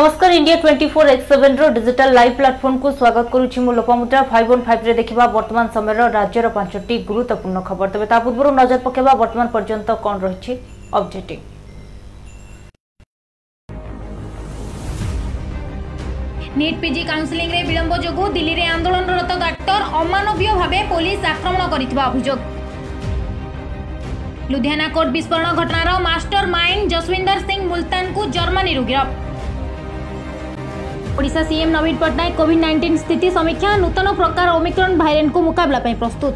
নমস্কার India twenty four X seven digital live প্লাটফর্মকু স্বাগত করুছি মু লোপামুদ্রা ফাইভ ওয়ান ফাইভ্রে দেখা বর্তমান সময়ের রাজ্যর পাঁচটি গুরুত্বপূর্ণ খবর তবে তা পূর্ব নজর পকাইবা বর্তমান পর্যন্ত কণ রয়েছে অবজেক্টিভ নিট পিজি কাউন্সেলিংরে বিলম্ব যোগু দিল্লিরে আন্দোলনরত ডাক্তার অমানবীয় ভাবে পুলিশ আক্রমণ করিଥିବା অভিযোগ লুধিয়ানা কোর্ট বিস্ফোরণ ঘটনার মাস্টর মাইন্ড যশবিন্দর সিং মুলতানকু জর্মানিরু গিরফ ওড়িশা সিএম নবীন পট্টনায়ক কোভিড নাইন্টিন স্থিতি সমীক্ষা নূতন প্রকার ওমিক্রন ভাইরেন্টকু ମୁକାବିଲା ପାଇଁ ପ୍ରସ୍ତୁତ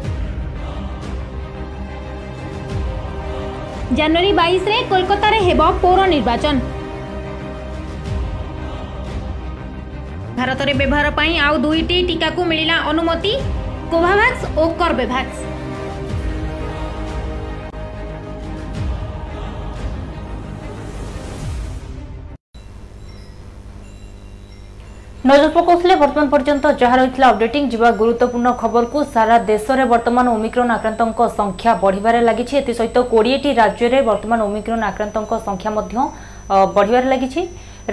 ଜାନୁଆରୀ ବାଇଶରେ କୋଲକାତାରେ ହେବ ପୌର ନିର୍ବାଚନ ଭାରତରେ ବ୍ୟବହାର ପାଇଁ ଆଉ ଦୁଇଟି ଟିକାକୁ ମିଳିଲା ଅନୁମତି କୋଭାଭ୍ୟାକ୍ସ ଓ କର୍ବେଭ୍ୟାକ୍ସ নজর পকাউলে বর্তমান পর্যন্ত যা রয়েছে অপডেটিং যা গুরুত্বপূর্ণ খবরক সারা দেশের বর্তমান ওমিক্রন আক্রান্ত সংখ্যা বড়িবার লাগিছে এসে কোড়িয়েটি রাজ্যের বর্তমান ওমিক্রন আক্রান্ত সংখ্যা বড়িবার লাগিছে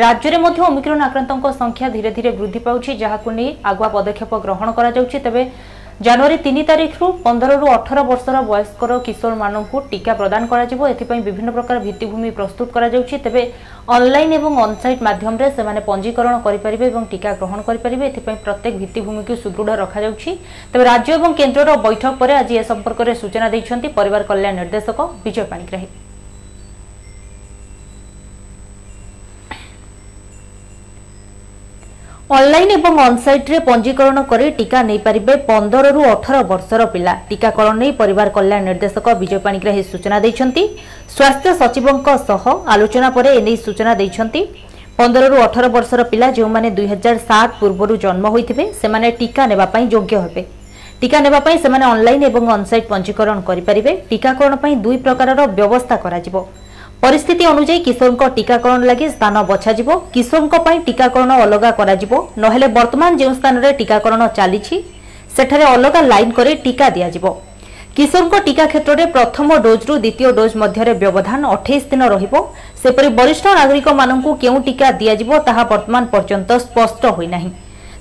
রাজ্যের মধ্যে ওমিক্রন আক্রান্ত সংখ্যা ধীরে ধীরে বৃদ্ধি পাচ্ছে যা আগুয়া পদক্ষেপ গ্রহণ করা যাচ্ছে তবে জানুয়ারি তিন তারিখর পনেরু অঠর বর্ষর বয়স্কর কিশোর মানুষ টিকা প্রদান করা এথিপাই বিভিন্ন প্রকার ভিত্তিভূমি প্রস্তুত করা যাচ্ছে তবে অনলাইন এবং অনসাইট মাধ্যমে সে পঞ্জীকরণ করে পারে এবং টিকা গ্রহণ করে পারে এথিপাই প্রত্যেক ভিত্তিভূমিকে সুদৃঢ় রখা যাচ্ছে তবে রাজ্য এবং কেন্দ্রর বৈঠক পরে আজ এ সম্পর্কের সূচনা দিয়েছেন পরিবার কল্যাণ নির্দেশক বিজয় পাণিগ্রাহী অনলাইন এবং অনসাইট্রে পঞ্জীকরণ করে টিকা নেই নেইপারে পনেরু অঠর বর্ষর পিলা টিকাকরণ নেই পরিবার কল্যাণ নির্দেশক বিজয় পাণিগ্রাহী সূচনা দিয়েছেন স্বাস্থ্য সচিব আলোচনা পরে এনে সূচনা দিয়েছেন পনেরু অঠর বর্ষর পিলা যে দুই হাজার সাত পূর্বর জন্ম হয়ে সে টিকা নেওয়া যোগ্য হবে টিকা নেওয়া সে অনলাইন এবং অনসাইট পঞ্জীকরণ করে পারে টিকাকরণ দুই প্রকারর ব্যবস্থা করা পরিস্থিতি অনুযায়ী কিশোরଙ୍କ ଟିକାକରଣ ଲାଗି ସ୍ଥାନ ବଛାଯିବ କିଶୋରଙ୍କ ପାଇଁ ଟିକାକରଣ ଅଲଗା କରାଯିବ ନହେଲେ ବର୍ତ୍ତମାନ ଯେଉଁ ସ୍ଥାନରେ ଟିକାକରଣ ଚାଲିଛି ସେଠାରେ ଅଲଗା ଲାଇନ୍ କରି ଟିକା ଦିଆଯିବ କିଶୋରଙ୍କ ଟିକା କ୍ଷେତ୍ରରେ ପ୍ରଥମ ଡୋଜ୍ରୁ ଦ୍ୱିତୀୟ ଡୋଜ୍ ମଧ୍ୟରେ ବ୍ୟବଧାନ ଅଠେଇଶ ଦିନ ରହିବ ସେପରି ବରିଷ୍ଠ ନାଗରିକମାନଙ୍କୁ କେଉଁ ଟିକା ଦିଆଯିବ ତାହା ବର୍ତ୍ତମାନ ପର୍ଯ୍ୟନ୍ତ ସ୍ପଷ୍ଟ ହୋଇନାହିଁ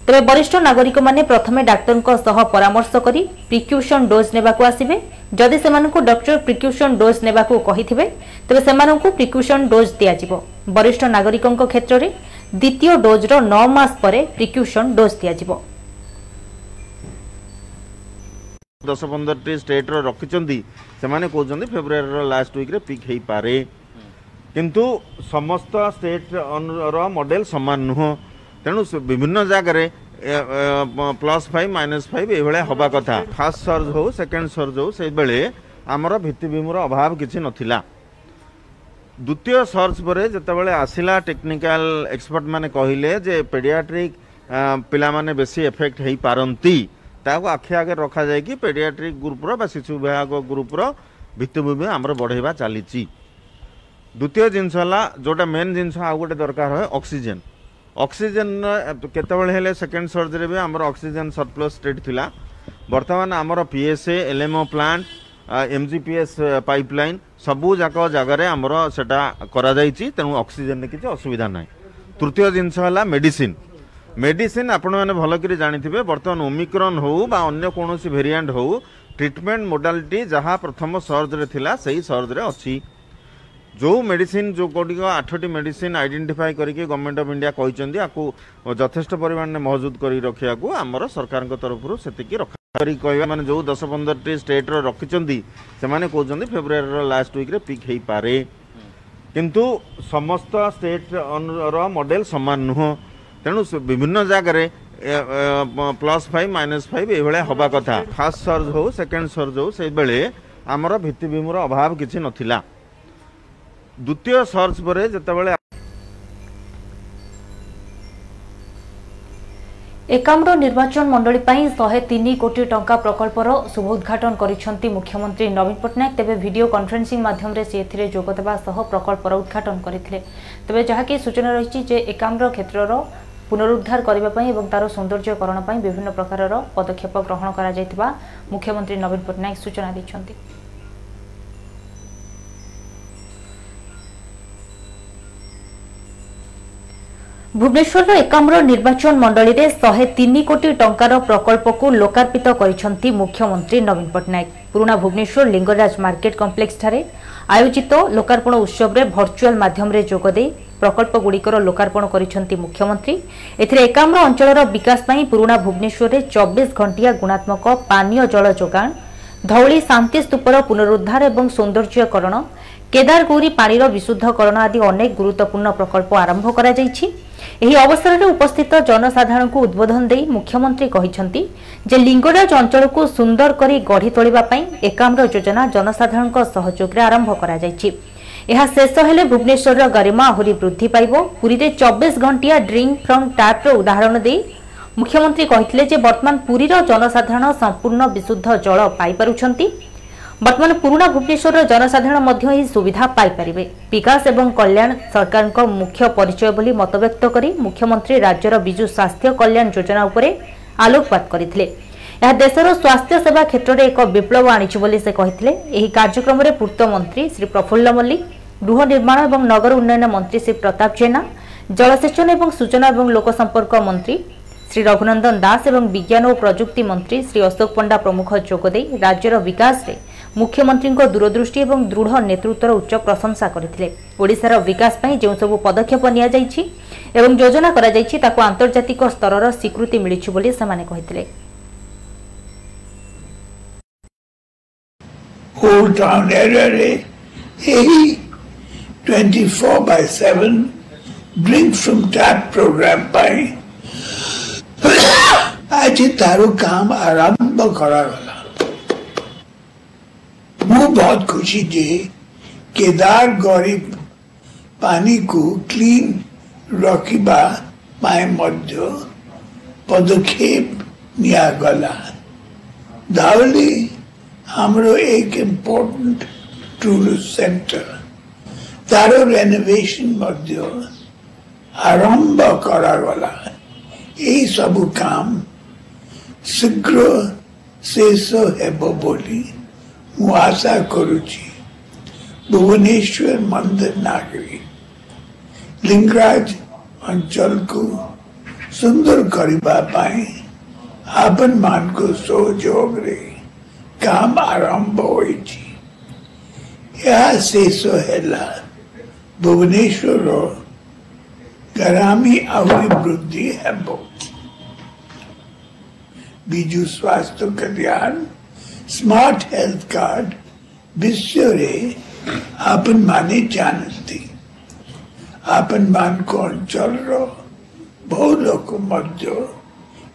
তবে বরিষ্ঠ নাগরিক মানে প্রথমে ডাক্তারঙ্ সহ পরামর্শ করে প্রিকউসন ডোজ নেওয়া আসবে যদি সে ডক্টর প্রিকউসন ডোজ নেওয়া কে তবে সে প্রিকউসন ডোজ দিয়া বরিষ্ঠ নাগরিক ক্ষেত্রে দ্বিতীয় ডোজর ন মাস পরে প্রিকউসন ডোজ দিয়া দশ পনেরোটি স্টেট্র রকিছেন সে কৌন ফেব্রুয়ারির লাস্ট উইক্রে পিক হয়ে পে কিন্তু সমস্ত স্টেট্র মডেল সমান নুহ ତେଣୁ ବିଭିନ୍ନ ଜାଗାରେ ପ୍ଲସ୍ ଫାଇଭ୍ ମାଇନସ୍ ଫାଇଭ୍ ଏଇଭଳିଆ ହେବା କଥା ଫାର୍ଷ୍ଟ ସର୍ଜ ହେଉ ସେକେଣ୍ଡ ସର୍ଜ ହେଉ ସେଇବେଳେ ଆମର ଭିତ୍ତିଭୂମିର ଅଭାବ କିଛି ନଥିଲା ଦ୍ୱିତୀୟ ସର୍ଚ୍ଚ ପରେ ଯେତେବେଳେ ଆସିଲା ଟେକ୍ନିକାଲ ଏକ୍ସପର୍ଟମାନେ କହିଲେ ଯେ ପେଡ଼ିଆଟ୍ରିକ୍ ପିଲାମାନେ ବେଶୀ ଏଫେକ୍ଟ ହୋଇପାରନ୍ତି ତାହାକୁ ଆଖି ଆଗରେ ରଖାଯାଇକି ପେଡ଼ିଆଟ୍ରିକ୍ ଗ୍ରୁପ୍ର ବା ଶିଶୁ ବିଭାଗ ଗ୍ରୁପ୍ର ଭିତ୍ତିଭୂମି ଆମର ବଢ଼େଇବା ଚାଲିଛି ଦ୍ୱିତୀୟ ଜିନିଷ ହେଲା ଯେଉଁଟା ମେନ୍ ଜିନିଷ ଆଉ ଗୋଟେ ଦରକାର ହୁଏ ଅକ୍ସିଜେନ୍ অক্সিজেন কেতবে হলে সেকেন্ড সর্জরি বি আমার অক্সিজেন সরপ্লস স্টেট লা বর্তমান আমার পিএসএ এলএমও প্লান্ট এমজিপিএস পাইপলাইন সবুযাক জায়গায় আমার সেটা করা যাই তেমন অক্সিজেন কিছু অসুবিধা নাই তৃতীয় জিনিস হল মেডিসিন মেডিসিন আপনার ভালকি জাঁথিবে বর্তমান ওমিক্রন হো বা অন্য কোণী ভেরিয়ান্ট হো ট্রিটমেন্ট মোডালিটি যা প্রথম সর্জরে লা সেই সর্জরে অ ଯେଉଁ ମେଡ଼ିସିନ୍ ଯେଉଁଗୁଡ଼ିକ ଆଠଟି ମେଡ଼ିସିନ୍ ଆଇଡେଣ୍ଟିଫାଏ କରିକି ଗଭର୍ଣ୍ଣମେଣ୍ଟ ଅଫ୍ ଇଣ୍ଡିଆ କହିଛନ୍ତି ଆକୁ ଯଥେଷ୍ଟ ପରିମାଣରେ ମହଜୁଦ କରି ରଖିବାକୁ ଆମର ସରକାରଙ୍କ ତରଫରୁ ସେତିକି ରଖା କରି କହିବା ମାନେ ଯେଉଁ ଦଶ ପନ୍ଦରଟି ଷ୍ଟେଟ୍ର ରଖିଛନ୍ତି ସେମାନେ କହୁଛନ୍ତି ଫେବୃଆରୀର ଲାଷ୍ଟ ୱିକ୍ରେ ପିକ୍ ହେଇପାରେ କିନ୍ତୁ ସମସ୍ତ ଷ୍ଟେଟ୍ର ମଡ଼େଲ୍ ସମାନ ନୁହଁ ତେଣୁ ବିଭିନ୍ନ ଜାଗାରେ ପ୍ଲସ୍ ଫାଇଭ୍ ମାଇନସ୍ ଫାଇଭ୍ ଏଇଭଳିଆ ହେବା କଥା ଫାର୍ଷ୍ଟ ସର୍ଜ ହେଉ ସେକେଣ୍ଡ ସର୍ଜ ହେଉ ସେଇବେଳେ ଆମର ଭିତ୍ତିଭୂମିର ଅଭାବ କିଛି ନଥିଲା দ্বিতীয় সর্চ পরে ଯେତେବେଳେ একাম্র নির্বাচন মন্ডলী পাই শহে তিন কোটি টঙ্কা প্রকল্পর শুভ উদ্ঘাটন করেছেন মুখ্যমন্ত্রী নবীন পট্টনাক তবে ভিডিও কনফরেন্সিং মাধ্যমে সে এতে যোগদেওয়া সহ প্রকল্পর উদ্ঘাটন করে তবে যা কি সূচনা রয়েছে যে একাম্র ক্ষেত্রর পুনরুদ্ধার করা এবং তার সৌন্দর্যকরণ বিভিন্ন প্রকারর পদক্ষেপ গ্রহণ করা মুখ্যমন্ত্রী নবীন পট্টনাক সূচনা দিয়েছেন ଭୁବନେଶ୍ୱରର ଏକାମ୍ର ନିର୍ବାଚନ ମଣ୍ଡଳୀରେ ଶହେ ତିନି କୋଟି ଟଙ୍କାର ପ୍ରକଳ୍ପକୁ ଲୋକାର୍ପିତ କରିଛନ୍ତି ମୁଖ୍ୟମନ୍ତ୍ରୀ ନବୀନ ପଟ୍ଟନାୟକ ପୁରୁଣା ଭୁବନେଶ୍ୱର ଲିଙ୍ଗରାଜ ମାର୍କେଟ କମ୍ପ୍ଲେକ୍ସଠାରେ ଆୟୋଜିତ ଲୋକାର୍ପଣ ଉତ୍ସବରେ ଭର୍ଚୁଆଲ ମାଧ୍ୟମରେ ଯୋଗଦେଇ ପ୍ରକଳ୍ପଗୁଡ଼ିକର ଲୋକାର୍ପଣ କରିଛନ୍ତି ମୁଖ୍ୟମନ୍ତ୍ରୀ ଏଥିରେ ଏକାମ୍ର ଅଞ୍ଚଳର ବିକାଶ ପାଇଁ ପୁରୁଣା ଭୁବନେଶ୍ୱରରେ ଚବିଶ ଘଣ୍ଟିଆ ଗୁଣାତ୍ମକ ପାନୀୟ ଜଳ ଯୋଗାଣ ଧଉଳି ଶାନ୍ତି ସ୍ତୂପର ପୁନରୁଦ୍ଧାର ଏବଂ ସୌନ୍ଦର୍ଯ୍ୟକରଣ କେଦାରଗୌରୀ ପାଣିର ବିଶୁଦ୍ଧକରଣ ଆଦି ଅନେକ ଗୁରୁତ୍ୱପୂର୍ଣ୍ଣ ପ୍ରକଳ୍ପ ଆରମ୍ଭ କରାଯାଇଛି ଏହି ଅବସରରେ ଉପସ୍ଥିତ ଜନସାଧାରଣଙ୍କୁ ଉଦ୍ବୋଧନ ଦେଇ ମୁଖ୍ୟମନ୍ତ୍ରୀ କହିଛନ୍ତି ଯେ ଲିଙ୍ଗରାଜ ଅଞ୍ଚଳକୁ ସୁନ୍ଦର କରି ଗଢ଼ି ତୋଳିବା ପାଇଁ ଏକାମ୍ର ଯୋଜନା ଜନସାଧାରଣଙ୍କ ସହଯୋଗରେ ଆରମ୍ଭ କରାଯାଇଛି ଏହା ଶେଷ ହେଲେ ଭୁବନେଶ୍ୱରର ଗରିମା ଆହୁରି ବୃଦ୍ଧି ପାଇବ ପୁରୀରେ ଚବିଶ ଘଣ୍ଟିଆ ଡ୍ରିଙ୍କ୍ ଫ୍ରମ୍ ଟ୍ୟାପ୍ର ଉଦାହରଣ ଦେଇ ମୁଖ୍ୟମନ୍ତ୍ରୀ କହିଥିଲେ ଯେ ବର୍ତ୍ତମାନ ପୁରୀର ଜନସାଧାରଣ ସମ୍ପୂର୍ଣ୍ଣ ବିଶୁଦ୍ଧ ଜଳ ପାଇପାରୁଛନ୍ତି ବର୍ତ୍ତମାନ ପୁରୁଣା ଭୁବନେଶ୍ୱରର ଜନସାଧାରଣ ମଧ୍ୟ ଏହି ସୁବିଧା ପାଇପାରିବେ ବିକାଶ ଏବଂ କଲ୍ୟାଣ ସରକାରଙ୍କ ମୁଖ୍ୟ ପରିଚୟ ବୋଲି ମତବ୍ୟକ୍ତ କରି ମୁଖ୍ୟମନ୍ତ୍ରୀ ରାଜ୍ୟର ବିଜୁ ସ୍ୱାସ୍ଥ୍ୟ କଲ୍ୟାଣ ଯୋଜନା ଉପରେ ଆଲୋକପାତ କରିଥିଲେ ଏହା ଦେଶର ସ୍ୱାସ୍ଥ୍ୟ ସେବା କ୍ଷେତ୍ରରେ ଏକ ବିପ୍ଳବ ଆଣିଛି ବୋଲି ସେ କହିଥିଲେ ଏହି କାର୍ଯ୍ୟକ୍ରମରେ ପୂର୍ତ୍ତ ମନ୍ତ୍ରୀ ଶ୍ରୀ ପ୍ରଫୁଲ୍ଲ ମଲ୍ଲିକ ଗୃହ ନିର୍ମାଣ ଏବଂ ନଗର ଉନ୍ନୟନ ମନ୍ତ୍ରୀ ଶ୍ରୀ ପ୍ରତାପ ଜେନା ଜଳସେଚନ ଏବଂ ସୂଚନା ଏବଂ ଲୋକସମ୍ପର୍କ ମନ୍ତ୍ରୀ ଶ୍ରୀ ରଘୁନନ୍ଦନ ଦାସ ଏବଂ ବିଜ୍ଞାନ ଓ ପ୍ରଯୁକ୍ତି ମନ୍ତ୍ରୀ ଶ୍ରୀ ଅଶୋକ ପଣ୍ଡା ପ୍ରମୁଖ ଯୋଗଦେଇ ରାଜ୍ୟର ବିକାଶରେ ମୁଖ୍ୟମନ୍ତ୍ରୀଙ୍କ ଦୂରଦୃଷ୍ଟି ଏବଂ ଦୃଢ଼ ନେତୃତ୍ୱର ଉଚ୍ଚ ପ୍ରଶଂସା କରିଥିଲେ ଓଡ଼ିଶାର ବିକାଶ ପାଇଁ ଯେଉଁସବୁ ପଦକ୍ଷେପ ନିଆଯାଇଛି ଏବଂ ଯୋଜନା କରାଯାଇଛି ତାକୁ ଆନ୍ତର୍ଜାତିକ ସ୍ତରର ସ୍ୱୀକୃତି ମିଳିଛି ବୋଲି ସେମାନେ କହିଥିଲେ ଆଜି ତାର କାମ ଆରମ୍ଭ କରାଗଲା बहुत खुशी थी केदार गौरी पानी को क्लीन रखा मध्य पदक्षेप निगला धावली हाम्रो एक इम्पोर्टेंट टूरिस्ट सेंटर তারও रेनोवेशन মধ্যে আরম্ভ করা গলা এই সবু কাম শীঘ্র শেষ ହେବ ବୋଲି मुआसा करुची भुवनेश्वर मंदिर नागरी लिंगराज अंचल को सुंदर करने आपन मान को सहयोग काम आरंभ हो शेष है भुवनेश्वर ग्रामी आवृद्धि हम विजु स्वास्थ्य कल्याण स्मार्ट हेल्थ कार्ड विश्व रे अपन माने जानते अपन मान कौन चल रो बहुत लोग मर जो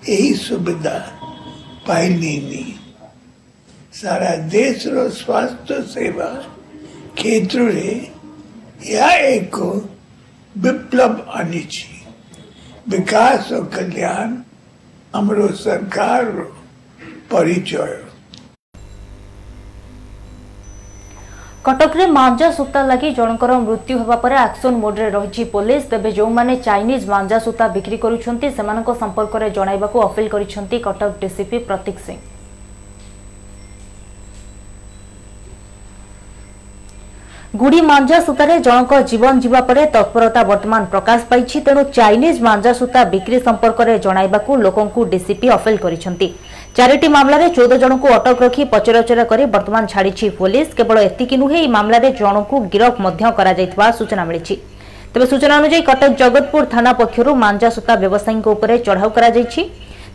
यही सुविधा पाई नहीं सारा देश रो स्वास्थ्य सेवा क्षेत्र रे या एक विप्लव आनी चाहिए विकास और कल्याण हमरो सरकार परिचय हो কটকরে মাঞ্জা ସୂତା ଲାଗି ଜଣଙ୍କର ମୃତ୍ୟୁ ହେବା ପରେ ଆକ୍ସନ୍ ମୋଡ୍ରେ ରହିଛି ପୋଲିସ ତେବେ ଯେଉଁମାନେ ଚାଇନିଜ୍ ମାଞ୍ଜା ସୂତା ବିକ୍ରି କରୁଛନ୍ତି ସେମାନଙ୍କ ସମ୍ପର୍କରେ ଜଣାଇବାକୁ ଅପିଲ କରିଛନ୍ତି କଟକ ଡିସିପି ପ୍ରତୀକ ସିଂ ଗୁଡ଼ି ମାଞ୍ଜା ସୂତାରେ ଜଣଙ୍କ ଜୀବନ ଯିବା ପରେ ତତ୍ପରତା ବର୍ତ୍ତମାନ ପ୍ରକାଶ ପାଇଛି ତେଣୁ ଚାଇନିଜ୍ ମାଞ୍ଜା ସୂତା ବିକ୍ରି ସମ୍ପର୍କରେ ଜଣାଇବାକୁ ଲୋକଙ୍କୁ ଡିସିପି ଅପିଲ କରିଛନ୍ତି ଚାରିଟି ମାମଲାରେ ଚଉଦ ଜଣଙ୍କୁ ଅଟକ ରଖି ପଚରାଉଚରା କରି ବର୍ତ୍ତମାନ ଛାଡ଼ିଛି ପୋଲିସ କେବଳ ଏତିକି ନୁହେଁ ଏହି ମାମଲାରେ ଜଣଙ୍କୁ ଗିରଫ ମଧ୍ୟ କରାଯାଇଥିବା ସୂଚନା ମିଳିଛି ତେବେ ସୂଚନା ଅନୁଯାୟୀ କଟକ ଜଗତପୁର ଥାନା ପକ୍ଷରୁ ମାଞ୍ଜାସୂତା ବ୍ୟବସାୟୀଙ୍କ ଉପରେ ଚଢ଼ାଉ କରାଯାଇଛି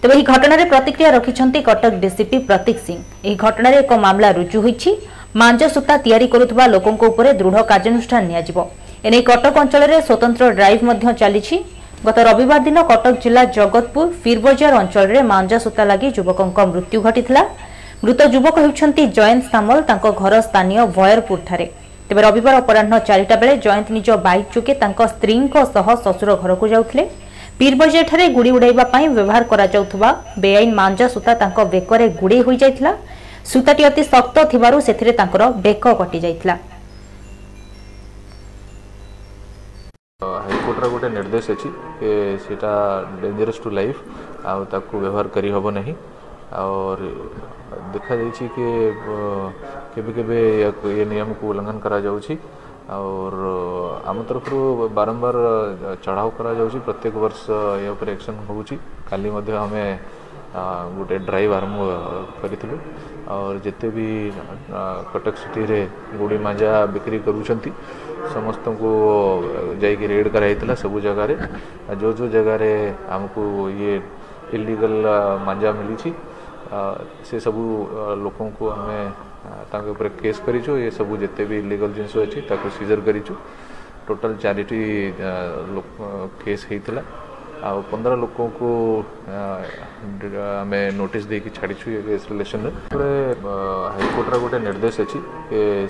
ତେବେ ଏହି ଘଟଣାରେ ପ୍ରତିକ୍ରିୟା ରଖିଛନ୍ତି କଟକ ଡିସିପି ପ୍ରତୀକ ସିଂ ଏହି ଘଟଣାରେ ଏକ ମାମଲା ରୁଜୁ ହୋଇଛି ମାଞ୍ଜାସୂତା ତିଆରି କରୁଥିବା ଲୋକଙ୍କ ଉପରେ ଦୃଢ଼ କାର୍ଯ୍ୟାନୁଷ୍ଠାନ ନିଆଯିବ ଏନେଇ କଟକ ଅଞ୍ଚଳରେ ସ୍ୱତନ୍ତ୍ର ଡ୍ରାଇଭ୍ ମଧ୍ୟ ଚାଲିଛି গত রবিবার দিন কটক জেলা জগতপুর ফিরবজার অঞ্চলের মাঞ্জা সুতা লাগি যুবকঙ্ক মৃত্যু ঘটিলা মৃত যুবক হেউছন্তি জয়ন্ত সামল তাঙ্ক ঘর স্থানীয় ভয়রপুরঠারে ତେବେ ରବିବାର ଅପରାହ୍ନ ଚାରିଟା ବେଳେ ଜୟନ୍ତ ନିଜ ବାଇକ୍ ଯୋଗେ ତାଙ୍କ ସ୍ତ୍ରୀଙ୍କ ସହ ଶ୍ୱଶୁର ଘରକୁ ଯାଉଥିଲେ ପୀରବଜାରଠାରେ ଗୁଡ଼ି ଉଡ଼ାଇବା ପାଇଁ ବ୍ୟବହାର କରାଯାଉଥିବା ବେଆଇନ ମାଞ୍ଜା ସୂତା ତାଙ୍କ ବେକରେ ଗୁଡ଼େଇ ହୋଇଯାଇଥିଲା ସୂତାଟି ଅତି ଶକ୍ତ ଥିବାରୁ ସେଥିରେ ତାଙ୍କର ବେକ କଟିଯାଇଥିଲା तो हाइकोर्टर गोटे निर्देश अच्छी कि सीटा डेजरस टू लाइफ आवहार व्यवहार करहबन और देखा जाइए कि केबे ये नियम को उल्लंघन करा और आम तरफ बारंबार चढ़ाव करा कर प्रत्येक वर्ष ये एक्शन होली हमें गोटे ड्राइव आरंभ करूँ और जिते भी कटक सिटी रे गुड़ी मांजा बिक्री करूँ समस्त को जाकि रेड कराई सब जगार जो जो जगार आमको ये इलिगल मांजा मिली से सब लोक को आम केस कर सब जिते भी इलिगल जिनस अच्छी सीजर करोटाल चार केस होता ଆଉ ପନ୍ଦର ଲୋକଙ୍କୁ ଆମେ ନୋଟିସ୍ ଦେଇକି ଛାଡ଼ିଛୁ ଏ କେସ୍ ରିଲେସନ୍ରେ ତାପରେ ହାଇକୋର୍ଟର ଗୋଟେ ନିର୍ଦ୍ଦେଶ ଅଛି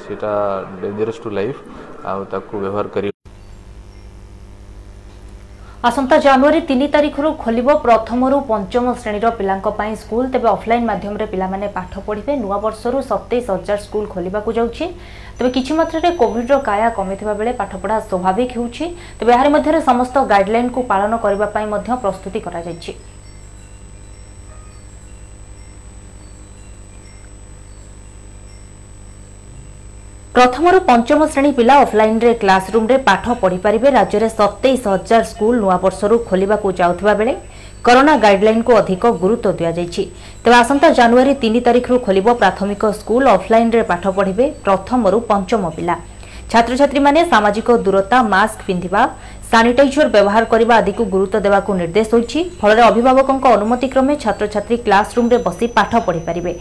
ସେଇଟା ଡେଞ୍ଜରସ୍ ଟୁ ଲାଇଫ୍ ଆଉ ତାକୁ ବ୍ୟବହାର କରି আসন্তা জানুয়ারি তিন তারিখর খোলব প্রথমর পঞ্চম শ্রেণীর পিলাঙ্ক পাই স্কুল তবে অফলাইন মাধ্যমে পিলামানে পাঠ পড়বে নূবর্ষর সতেইশ হাজার স্কুল খোলা যাচ্ছে তবে কিছু মাত্রার কোভিডর কায়া কমিথিবা বেড়ে পাঠপড়া স্বাভাবিক হচ্ছে তবে এর মধ্যে সমস্ত গাইডলাইন কু পাাল করা প্রস্তুতি করা যাচ্ছে ପ୍ରଥମରୁ ପଞ୍ଚମ ଶ୍ରେଣୀ ପିଲା ଅଫ୍ଲାଇନ୍ରେ କ୍ଲାସରୁମ୍ରେ ପାଠ ପଢ଼ିପାରିବେ ରାଜ୍ୟରେ ସତେଇଶ ହଜାର ସ୍କୁଲ ନୂଆବର୍ଷରୁ ଖୋଲିବାକୁ ଯାଉଥିବା ବେଳେ କରୋନା ଗାଇଡ୍ଲାଇନ୍କୁ ଅଧିକ ଗୁରୁତ୍ୱ ଦିଆଯାଇଛି ତେବେ ଆସନ୍ତା ଜାନୁଆରୀ ତିନି ତାରିଖରୁ ଖୋଲିବ ପ୍ରାଥମିକ ସ୍କୁଲ ଅଫ୍ଲାଇନ୍ରେ ପାଠ ପଢ଼ିବେ ପ୍ରଥମରୁ ପଞ୍ଚମ ପିଲା ଛାତ୍ରଛାତ୍ରୀମାନେ ସାମାଜିକ ଦୂରତା ମାସ୍କ ପିନ୍ଧିବା ସାନିଟାଇଜର ବ୍ୟବହାର କରିବା ଆଦିକୁ ଗୁରୁତ୍ୱ ଦେବାକୁ ନିର୍ଦ୍ଦେଶ ହୋଇଛି ଫଳରେ ଅଭିଭାବକଙ୍କ ଅନୁମତି କ୍ରମେ ଛାତ୍ରଛାତ୍ରୀ କ୍ଲାସରୁମ୍ରେ ବସି ପାଠ ପଢ଼ିପାରିବେ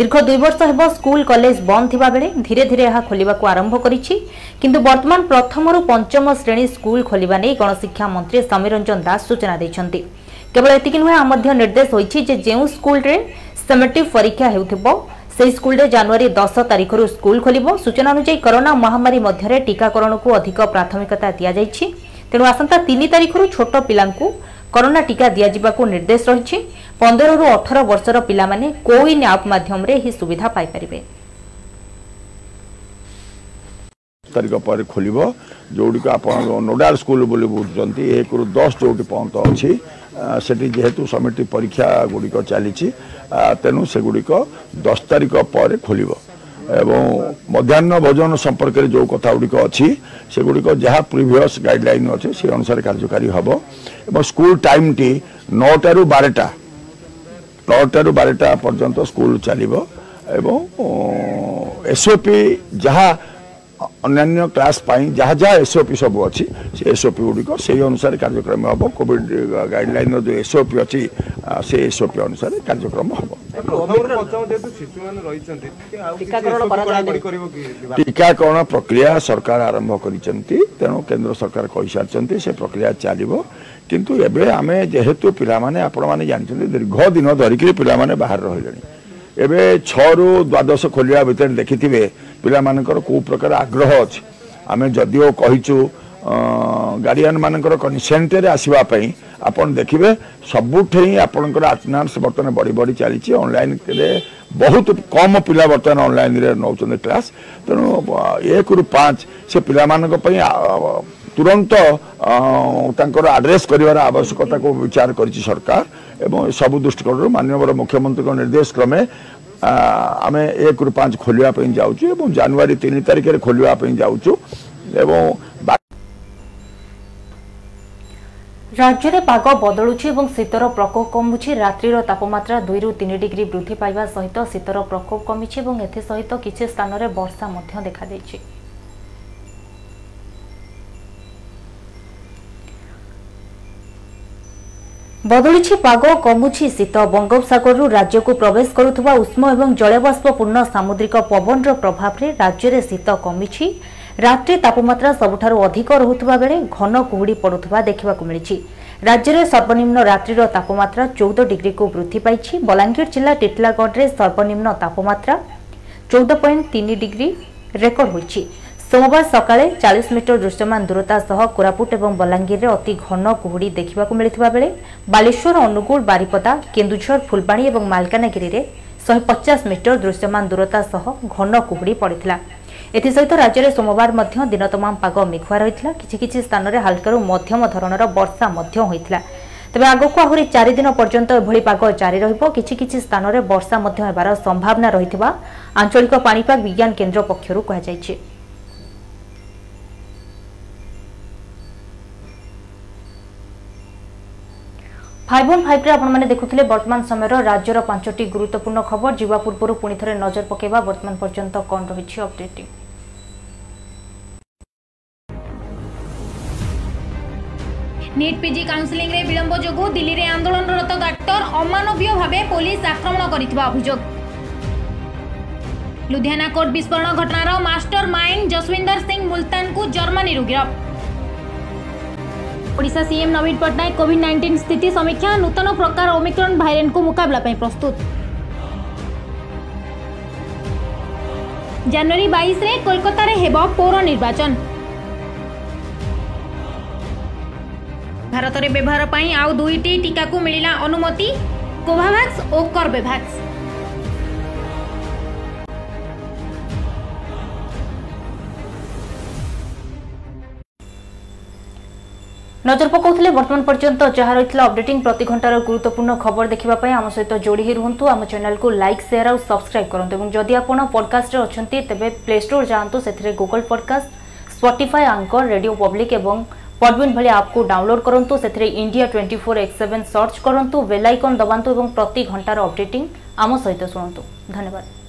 দীর্ঘ দুই বর্ষ হব স্কুল কলেজ বন্ধ থাকা বেড়ে ধীরে ধীরে এ খোলা আরম্ভ করেছি কিন্তু বর্তমান প্রথমর পঞ্চম শ্রেণী স্কুল খোলা নিয়ে গণশিক্ষা মন্ত্রী সমীর রঞ্জন দাস সূচনা দিয়েছেন কেবল এতিকি নুহে মধ্য নির্দেশ হয়েছে যে যে স্কুলের সেমেট্রিক পরীক্ষা হেউথিব সেই স্কুলে জানুয়ারি দশ তারিখর স্কুল খোলব সূচনা অনুযায়ী করোনা মহামারী মধ্যে টিকাকরণকু অধিক প্রাথমিকতা দিয়াযাই তেমন আসন্ত তিন তারিখর ছোট পিলাঙ্কু କରୋନା ଟିକା ଦିଆଯିବାକୁ ନିର୍ଦ୍ଦେଶ ରହିଛି ପନ୍ଦରରୁ ଅଠର ବର୍ଷର ପିଲାମାନେ କୋୱିନ୍ ଆପ୍ ମାଧ୍ୟମରେ ଏହି ସୁବିଧା ପାଇପାରିବେ ତାରିଖ ପରେ ଖୋଲିବ ଯେଉଁଠିକି ଆପଣ ନୋଡାଲ ସ୍କୁଲ ବୋଲି ବୁଝୁଛନ୍ତି ଏକରୁ ଦଶ ଯେଉଁଠି ପର୍ଯ୍ୟନ୍ତ ଅଛି ସେଠି ଯେହେତୁ ସମିତି ପରୀକ୍ଷା ଗୁଡ଼ିକ ଚାଲିଛି ତେଣୁ ସେଗୁଡ଼ିକ ଦଶ ତାରିଖ ପରେ ଖୋଲିବ ଏବଂ ମଧ୍ୟାହ୍ନ ଭୋଜନ ସମ୍ପର୍କରେ ଯେଉଁ କଥାଗୁଡ଼ିକ ଅଛି ସେଗୁଡ଼ିକ ଯାହା ପ୍ରିଭିୟସ୍ ଗାଇଡ଼ଲାଇନ୍ ଅଛି ସେ ଅନୁସାରେ କାର୍ଯ୍ୟକାରୀ ହେବ ଏବଂ ସ୍କୁଲ୍ ଟାଇମ୍ଟି ନଅଟାରୁ ବାରଟା ନଅଟାରୁ ବାରଟା ପର୍ଯ୍ୟନ୍ତ ସ୍କୁଲ୍ ଚାଲିବ ଏବଂ ଏସ୍ଓପି ଯାହା অন্যান্য ক্লাছ পাই যা যা এস ওপি সব অস ওপি গুড়ি সেই অনুসারে কার্যক্রম হব covid guideline S O P অ সে এস ওপি অনুসারে কার্যক্রম হব টিকাকরণ প্রক্রিয়া সরকার আরম্ভ করেছেন তেম কেন্দ্র সরকার কিন সে প্রক্রিয়া চালব কিন্তু এবে আমি যেহেতু পিলা মানে আপন মানে জানিছেন দীর্ঘ দিন ধরিকি পিলা মানে বাহার রহলে এবে ছ দ্বাদশ খোলিয়া ভিতরে দেখিবে ପିଲାମାନଙ୍କର କେଉଁ ପ୍ରକାର ଆଗ୍ରହ ଅଛି ଆମେ ଯଦିଓ କହିଛୁ ଗାର୍ଡ଼ିଆନ୍ମାନଙ୍କର କନସେଣ୍ଟରେ ଆସିବା ପାଇଁ ଆପଣ ଦେଖିବେ ସବୁଠି ହିଁ ଆପଣଙ୍କର ଆଟେଣ୍ଡାନ୍ସ ବର୍ତ୍ତମାନ ବଢ଼ି ବଢ଼ି ଚାଲିଛି ଅନଲାଇନ୍ରେ ବହୁତ କମ୍ ପିଲା ବର୍ତ୍ତମାନ ଅନଲାଇନ୍ରେ ନେଉଛନ୍ତି କ୍ଲାସ୍ ତେଣୁ ଏକରୁ ପାଞ୍ଚ ସେ ପିଲାମାନଙ୍କ ପାଇଁ ତୁରନ୍ତ ତାଙ୍କର ଆଡ୍ରେସ୍ କରିବାର ଆବଶ୍ୟକତାକୁ ବିଚାର କରିଛି ସରକାର ଏବଂ ସବୁ ଦୃଷ୍ଟିକୋଣରୁ ମାନ୍ୟବର ମୁଖ୍ୟମନ୍ତ୍ରୀଙ୍କ ନିର୍ଦ୍ଦେଶ କ୍ରମେ ଆମେ ଏକରୁ ପାଞ୍ଚ ଖୋଲିବା ପାଇଁ ଯାଉଛୁ ଏବଂ ଜାନୁଆରୀ ତିନି ତାରିଖରେ ଖୋଲିବା ପାଇଁ ଯାଉଛୁ ଏବଂ ରାଜ୍ୟରେ ପାଗ ବଦଳୁଛି ଏବଂ ଶୀତର ପ୍ରକୋପ କମୁଛି ରାତ୍ରିର ତାପମାତ୍ରା ଦୁଇରୁ ତିନି ଡିଗ୍ରୀ ବୃଦ୍ଧି ପାଇବା ସହିତ ଶୀତର ପ୍ରକୋପ କମିଛି ଏବଂ ଏଥିସହିତ କିଛି ସ୍ଥାନରେ ବର୍ଷା ମଧ୍ୟ ଦେଖାଦେଇଛି ବଦଳିଛି ପାଗ କମୁଛି ଶୀତ ବଙ୍ଗୋପସାଗରରୁ ରାଜ୍ୟକୁ ପ୍ରବେଶ କରୁଥିବା ଉଷ୍ମ ଏବଂ ଜଳବାଷ୍ପପୂର୍ଣ୍ଣ ସାମୁଦ୍ରିକ ପବନର ପ୍ରଭାବରେ ରାଜ୍ୟରେ ଶୀତ କମିଛି ରାତ୍ରି ତାପମାତ୍ରା ସବୁଠାରୁ ଅଧିକ ରହୁଥିବା ବେଳେ ଘନ କୁହୁଡ଼ି ପଡ଼ୁଥିବା ଦେଖିବାକୁ ମିଳିଛି ରାଜ୍ୟରେ ସର୍ବନିମ୍ନ ରାତ୍ରିର ତାପମାତ୍ରା ଚଉଦ ଡିଗ୍ରୀକୁ ବୃଦ୍ଧି ପାଇଛି ବଲାଙ୍ଗୀର ଜିଲ୍ଲା ଟିଟିଲାଗଡ଼ରେ ସର୍ବନିମ୍ନ ତାପମାତ୍ରା ଚଉଦ ପଏଣ୍ଟ ତିନି ଡିଗ୍ରୀ ରେକର୍ଡ ହୋଇଛି সোমবার সকালে চালিশ মিটর দৃশ্যমান দূরতা সহ কোরাপুট এবং বলাঙ্গীরের অতি ঘন কুহুড়ি দেখা মিলিথিবা বেড়ে বালেশ্বর অনুগুল বারিপদা কেন্দুঝর ফুলবাণী এবং মালকানগিরি শহে পচাশ মিটর দৃশ্যমান দূরতা সহ ঘন কুহুড়ি পড়েছিলা এসহ রাজ্যের সোমবার দিন তমাম পাগ মেঘুয়া রয়েছে কিছু কিছু স্থানের হালকার মধ্যম ধরনের বর্ষা মধ্য হয়েছিল তবে আগক আহরি চারিদিন পর্যন্ত এভাবে পাগ জারি রহব কিছু কিছু স্থানের বর্ষা হওয়ার সম্ভাবনা রয়েছে আঞ্চলিক পাপাগ বিজ্ঞান কেন্দ্র পক্ষ কুহযাই ফাইভ ওয়ান ফাইভ্রে আপনার দেখুলে বর্তমান সময়ের রাজ্যের পাঁচটি গুরুত্বপূর্ণ খবর যা পূর্ব পুঁথ নজর পকাইবা বর্তমান পর্যন্ত কণ রয়েছে অপডেট নিট পিজি কাউন্সেলিংরে বিলম্ব যোগ দিল্লি আন্দোলনরত ডাক্তার অমানবীয় ভাবে পুলিশ আক্রমণ করে অভিযোগ লুধিয়ানা কোর্ট বিস্ফোরণ ঘটনার মাস্টর মাইন্ড জসবিন্দর সিং মুলতানু জর্মানি গিরফ ଓଡ଼ିଶା ସିଏମ୍ ନବୀନ ପଟ୍ଟନାୟକ କୋଭିଡ୍ ନାଇଣ୍ଟିନ୍ ସ୍ଥିତି ସମୀକ୍ଷା ନୂତନ ପ୍ରକାର ଓମିକ୍ରନ୍ ଭାଇରାଣ୍ଟକୁ ମୁକାବିଲା ପାଇଁ ପ୍ରସ୍ତୁତ ଜାନୁଆରୀ ବାଇଶରେ କୋଲକାତାରେ ହେବ ପୌର ନିର୍ବାଚନ ଭାରତରେ ବ୍ୟବହାର ପାଇଁ ଆଉ ଦୁଇଟି ଟିକାକୁ ମିଳିଲା ଅନୁମତି କୋଭାଭ୍ୟାକ୍ସ ଓ କର୍ବେଭ୍ୟାକ୍ସ নজর পকাউলে বর্তমান পর্যন্ত যা রয়েছে অপডেটিং প্রতি ঘণ্টার গুরুত্বপূর্ণ খবর দেখা আম সহ যোড়ি রুহতু আম চ্যানেলকে লাইক সেয়ার আর সবসক্রাইব করুন এবং যদি আপনার পডকাস্টে অনেক তবে প্লে স্টোর যাতে সেথিরে Google podcast Spotify Anchor radio public এবং পডবিন ভি আপকু ডাউনলোড করতু সেথিরে India twenty four X seven search করতু bell icon দবাতু এবং প্রতি ঘণ্টার অপডেটিং আম সহ শুণতু ধন্যবাদ